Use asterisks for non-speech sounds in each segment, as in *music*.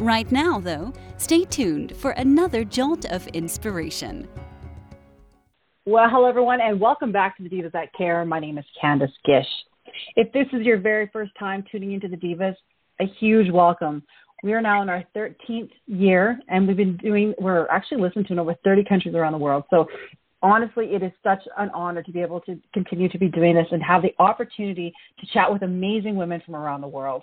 Right now, though, stay tuned for another jolt of inspiration. Well, hello, everyone, and welcome back to the Divas That Care. My name is Candace Gish. If this is your very first time tuning into the Divas, a huge welcome. We are now in our 13th year, and we've been doing, we're actually listened to in over 30 countries around the world. So honestly, it is such an honor to be able to continue to be doing this and have the opportunity to chat with amazing women from around the world.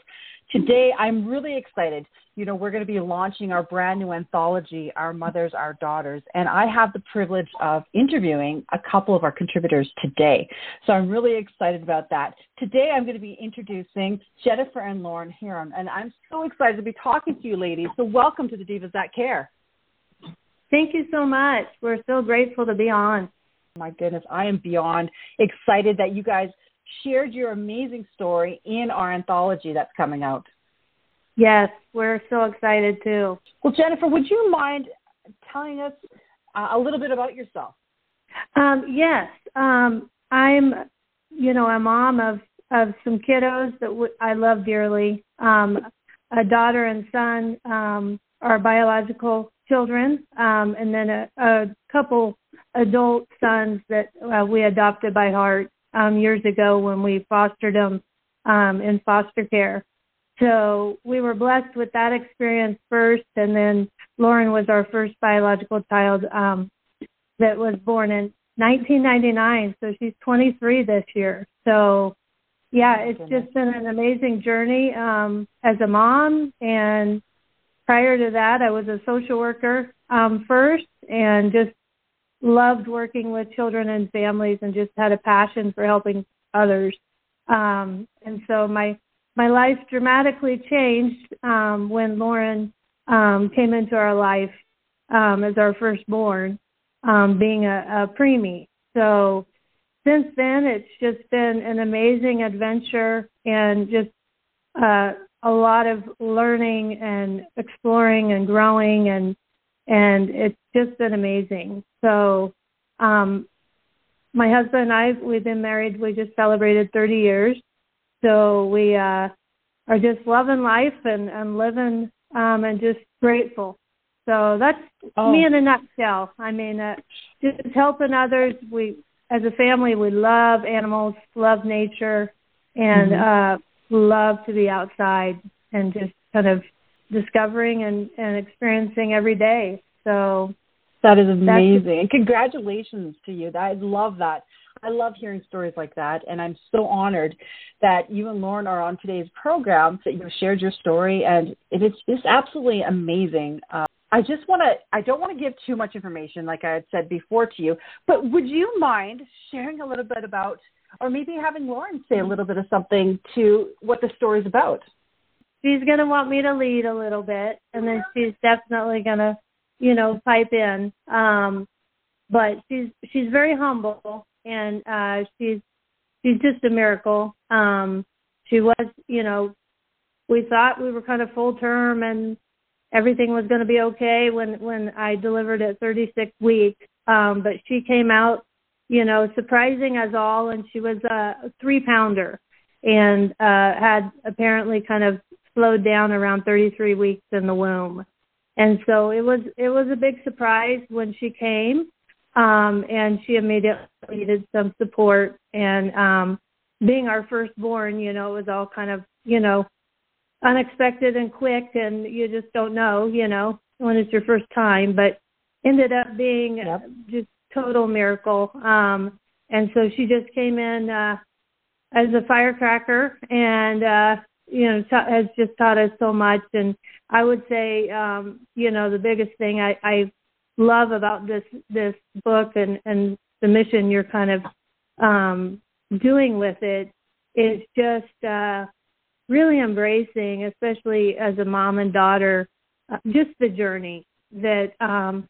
Today, I'm really excited. You know, we're going to be launching our brand new anthology, Our Mothers, Our Daughters, and I have the privilege of interviewing a couple of our contributors today. So I'm really excited about that. Today, I'm going to be introducing Jennifer and Lauren Herron, and I'm so excited to be talking to you ladies. So welcome to the Divas That Care. Thank you so much. We're so grateful to be on. My goodness, I am beyond excited that you guys shared your amazing story in our anthology that's coming out. Yes, we're so excited too. Well, Jennifer, would you mind telling us uh, a little bit about yourself? Um, yes, um, I'm, you know, a mom of of some kiddos that w- I love dearly. Um, a daughter and son um, are biological children, um, and then a, a couple adult sons that uh, we adopted by heart um, years ago when we fostered them um, in foster care. So we were blessed with that experience first, and then Lauren was our first biological child um, that was born in 1999. So she's 23 this year. So yeah, it's just been an amazing journey um, as a mom. And prior to that, I was a social worker um, first, and just loved working with children and families and just had a passion for helping others. Um, and so my my life dramatically changed um, when Lauren um, came into our life um, as our firstborn, um, being a, a preemie. So since then, it's just been an amazing adventure and just uh, a lot of learning and exploring and growing and and it's just been amazing. So, um, my husband and I, we've been married. We just celebrated 30 years, so we uh, are just loving life and and living um, and just grateful. So that's oh. me in a nutshell. I mean, uh, just helping others. We, as a family, we love animals, love nature, and mm-hmm. uh, love to be outside and just kind of discovering and, and experiencing every day. So that is amazing. And congratulations to you. I love that. I love hearing stories like that. And I'm so honored that you and Lauren are on today's program, that you shared your story. And it is it's absolutely amazing. Uh, I just want to, I don't want to give too much information, like I had said before to you, but would you mind sharing a little bit about, or maybe having Lauren say a little bit of something to what the story is about? She's going to want me to lead a little bit, and then she's definitely going to, you know, pipe in. Um, but she's she's very humble, and uh, she's she's just a miracle. Um, she was, you know, we thought we were kind of full term and everything was going to be okay when when I delivered at 36 weeks. Um, but she came out, you know, surprising us all, and she was a three pounder and uh, had apparently kind of slowed down around 33 weeks in the womb. And so it was it was a big surprise when she came, um, and she immediately needed some support. And um, being our firstborn, you know, it was all kind of you know unexpected and quick, and you just don't know, you know, when it's your first time. But ended up being yep. just total miracle. Um, and so she just came in uh, as a firecracker, and uh, you know ta- has just taught us so much. And i would say um you know the biggest thing i i love about this this book and and the mission you're kind of um doing with it is just uh really embracing especially as a mom and daughter uh, just the journey that um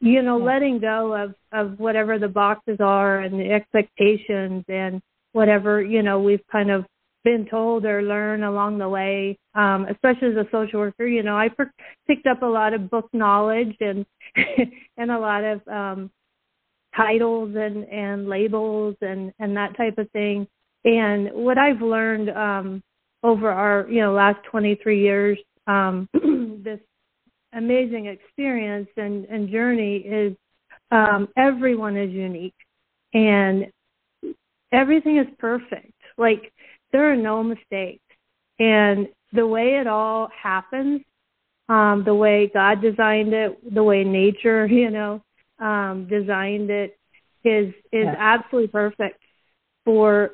you know, letting go of of whatever the boxes are and the expectations and whatever you know we've kind of been told or learned along the way. Um, especially as a social worker, you know, I per- picked up a lot of book knowledge and *laughs* and a lot of um, titles and and labels and and that type of thing. And what I've learned um, over our you know last 23 years, um, *clears throat* this amazing experience and, and journey is um, everyone is unique and everything is perfect. Like there are no mistakes. And the way it all happens, um, the way God designed it, the way nature, *laughs* you know, um, designed it is is yeah. absolutely perfect for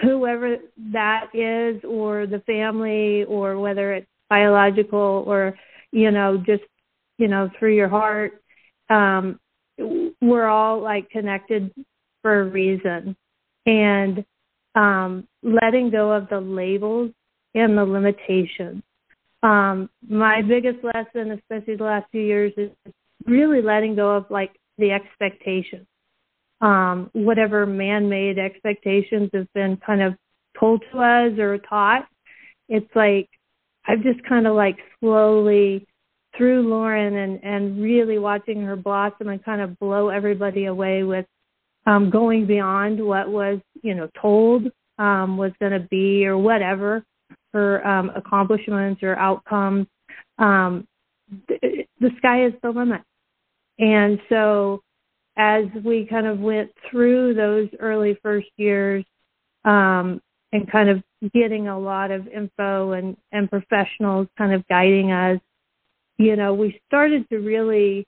whoever that is or the family or whether it's biological or you know, just, you know, through your heart. Um, we're all like connected for a reason. And um, letting go of the labels and the limitations. Um, my biggest lesson, especially the last few years, is really letting go of like the expectations. Um, whatever man-made expectations have been kind of told to us or taught, it's like I've just kind of like slowly through Lauren and and really watching her blossom and kind of blow everybody away with um going beyond what was you know told um was going to be or whatever her um accomplishments or outcomes. Um the, the sky is the limit. And so as we kind of went through those early first years um and kind of getting a lot of info and, and professionals kind of guiding us, you know, we started to really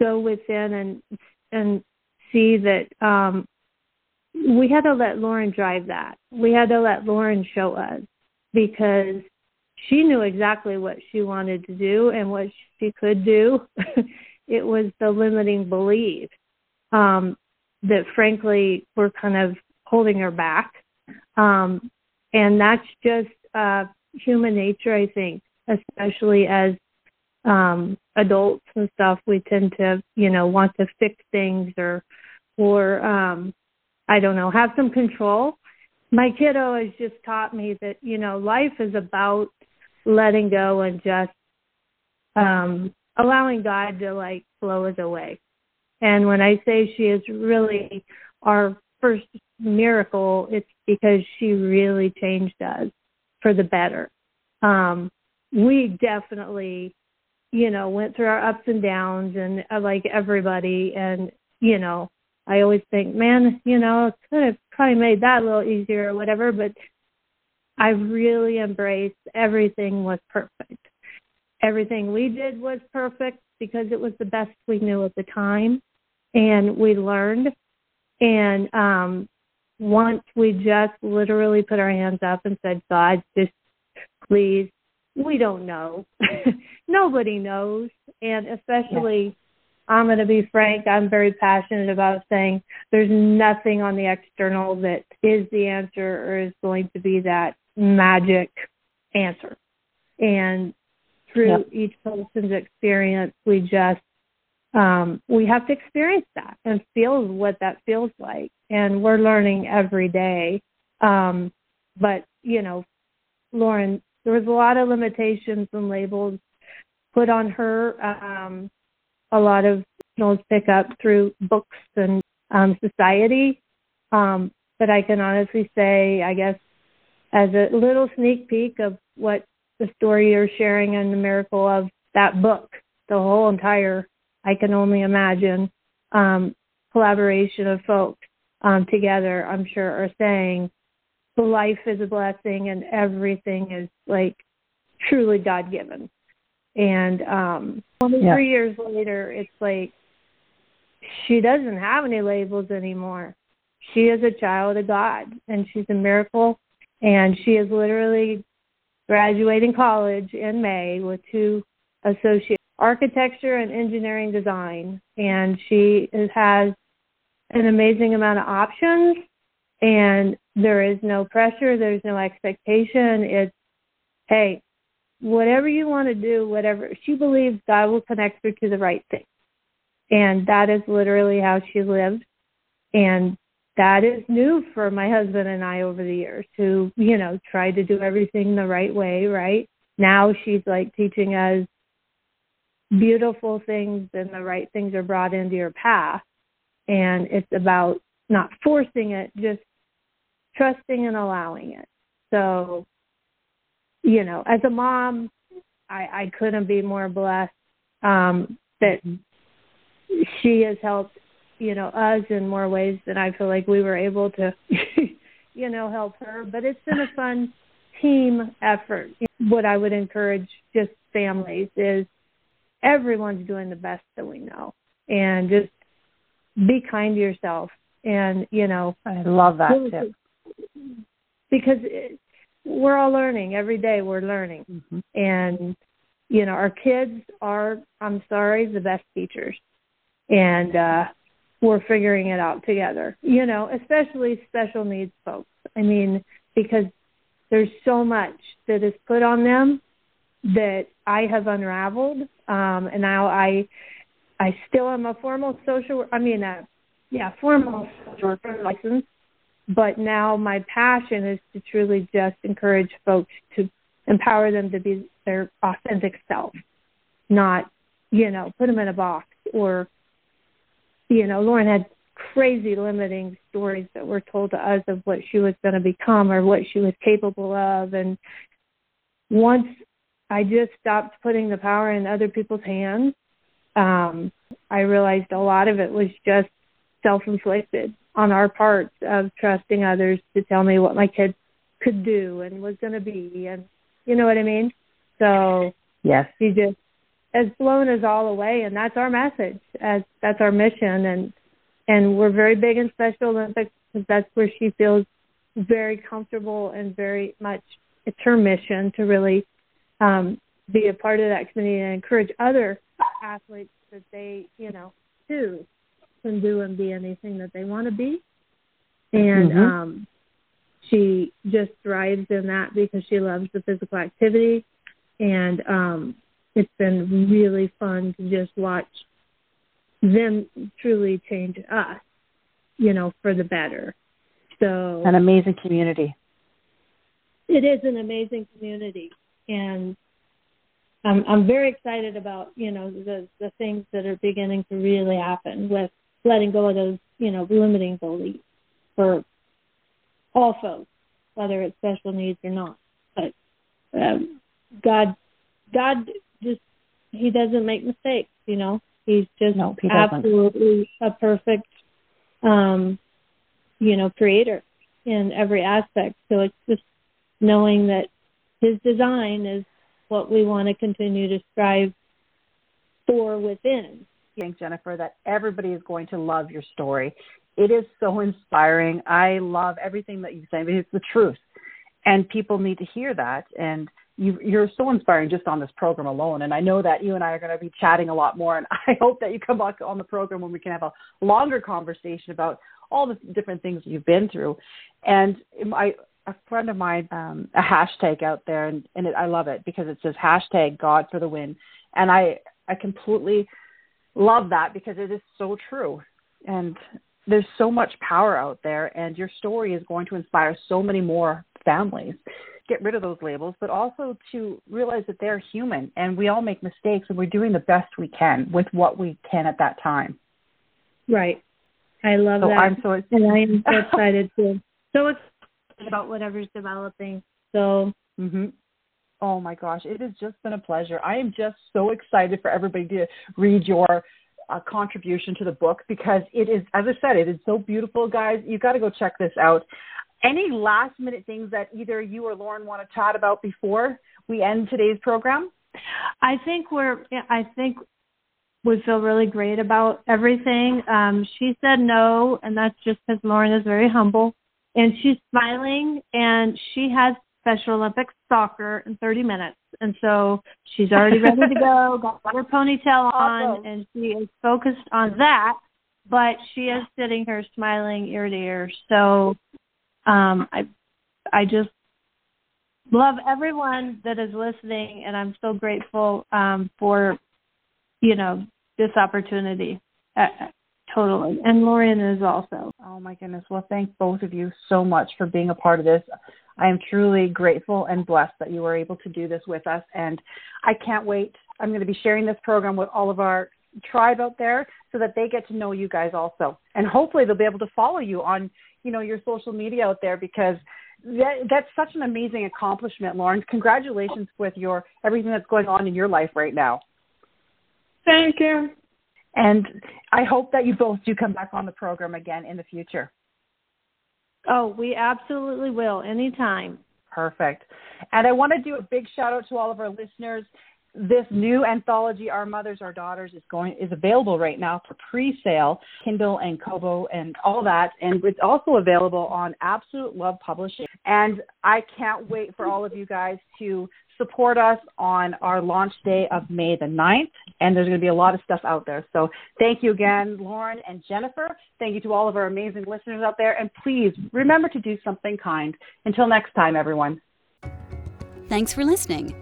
go within and and see that um, we had to let Lauren drive that. We had to let Lauren show us because she knew exactly what she wanted to do and what she could do. *laughs* it was the limiting belief um, that, frankly, were kind of holding her back. Um, and that's just uh, human nature, I think, especially as um, adults and stuff. We tend to, you know, want to fix things or, or um, I don't know, have some control. My kiddo has just taught me that, you know, life is about letting go and just um, allowing God to like flow us away. And when I say she is really our first miracle, it's because she really changed us for the better. Um, we definitely, you know, went through our ups and downs and uh, like everybody. And, you know, I always think, man, you know, it could have probably made that a little easier or whatever, but I really embraced everything was perfect. Everything we did was perfect because it was the best we knew at the time. And we learned and um, once we just literally put our hands up and said, God, just please, we don't know. *laughs* Nobody knows. And especially. I'm going to be frank, I'm very passionate about saying there's nothing on the external that is the answer or is going to be that magic answer. And through yep. each person's experience, we just um, we have to experience that and feel what that feels like. And we're learning every day. Um, but, you know, Lauren, there was a lot of limitations and labels put on her. Um, a lot of those pick up through books and um, society. Um, but I can honestly say, I guess, as a little sneak peek of what the story you're sharing and the miracle of that book, the whole entire I can only imagine um, collaboration of folks um, together, I'm sure, are saying the life is a blessing and everything is like truly God given. And um, 23 yeah. years later, it's like she doesn't have any labels anymore. She is a child of God and she's a miracle. And she is literally graduating college in May with two associate architecture and engineering design, and she has an amazing amount of options. And there is no pressure, there's no expectation. It's, hey, whatever you want to do, whatever she believes God will connect her to the right thing. And that is literally how she lived. And that is new for my husband and I over the years who, you know, tried to do everything the right way, right? Now she's like teaching us beautiful things and the right things are brought into your path. And it's about not forcing it, just trusting and allowing it. So, you know, as a mom, I, I couldn't be more blessed um, that she has helped, you know, us in more ways than I feel like we were able to, *laughs* you know, help her. But it's been a fun team effort. What I would encourage just families is everyone's doing the best that we know, and just be kind to yourself. And you know, I love that tip because it, we're all learning every day. We're learning, mm-hmm. and you know, our kids are. I'm sorry, the best teachers and uh we're figuring it out together you know especially special needs folks i mean because there's so much that is put on them that i have unraveled um and now i i still am a formal social i mean a yeah formal social worker license but now my passion is to truly just encourage folks to empower them to be their authentic self not you know put them in a box or you know, Lauren had crazy limiting stories that were told to us of what she was going to become or what she was capable of. And once I just stopped putting the power in other people's hands, um, I realized a lot of it was just self inflicted on our parts of trusting others to tell me what my kids could do and was going to be. And you know what I mean? So, yes, she just has blown us all away and that's our message as that's our mission and and we're very big in special olympics because that's where she feels very comfortable and very much it's her mission to really um be a part of that community and encourage other athletes that they you know too can do and be anything that they want to be and mm-hmm. um she just thrives in that because she loves the physical activity and um it's been really fun to just watch them truly change us, you know, for the better. So an amazing community. It is an amazing community, and I'm I'm very excited about you know the the things that are beginning to really happen with letting go of those you know limiting beliefs for all folks, whether it's special needs or not. But um, God God just he doesn't make mistakes. You know, he's just no, he absolutely a perfect, um, you know, creator in every aspect. So it's just knowing that his design is what we want to continue to strive for within. Think Jennifer that everybody is going to love your story. It is so inspiring. I love everything that you say. But it's the truth, and people need to hear that. And you, you're so inspiring just on this program alone. And I know that you and I are going to be chatting a lot more. And *laughs* I hope that you come back on the program when we can have a longer conversation about all the different things you've been through. And I, a friend of mine, um, a hashtag out there, and, and it, I love it because it says hashtag God for the win. And I, I completely love that because it is so true. And there's so much power out there, and your story is going to inspire so many more families get rid of those labels, but also to realize that they're human and we all make mistakes and we're doing the best we can with what we can at that time. Right. I love so that. I'm so and I am so *laughs* excited too. So excited about whatever's developing. So hmm Oh my gosh, it has just been a pleasure. I am just so excited for everybody to read your uh, contribution to the book because it is, as I said, it is so beautiful, guys. You've got to go check this out. Any last minute things that either you or Lauren want to chat about before we end today's program? I think we're. I think we feel really great about everything. Um, she said no, and that's just because Lauren is very humble, and she's smiling, and she has Special Olympics soccer in 30 minutes, and so she's already ready to go. *laughs* Got her ponytail on, awesome. and she is focused on that. But she is sitting here smiling ear to ear. So um, I I just love everyone that is listening, and I'm so grateful um, for, you know, this opportunity. Uh, totally. And Lauren is also. Oh, my goodness. Well, thank both of you so much for being a part of this. I am truly grateful and blessed that you were able to do this with us. And I can't wait. I'm going to be sharing this program with all of our tribe out there so that they get to know you guys also. And hopefully they'll be able to follow you on, you know, your social media out there because that, that's such an amazing accomplishment, Lauren. Congratulations with your everything that's going on in your life right now. Thank you. And I hope that you both do come back on the program again in the future. Oh, we absolutely will anytime. Perfect. And I want to do a big shout out to all of our listeners this new anthology our mothers our daughters is going is available right now for pre-sale kindle and kobo and all that. And it's also available on absolute love publishing. And i can't wait for all of you guys to support us on our launch day of may the 9th and there's going to be a lot of stuff out there. So thank you again lauren and jennifer. Thank you to all of our amazing listeners out there. And please remember to do something kind. Until next time everyone. Thanks for listening.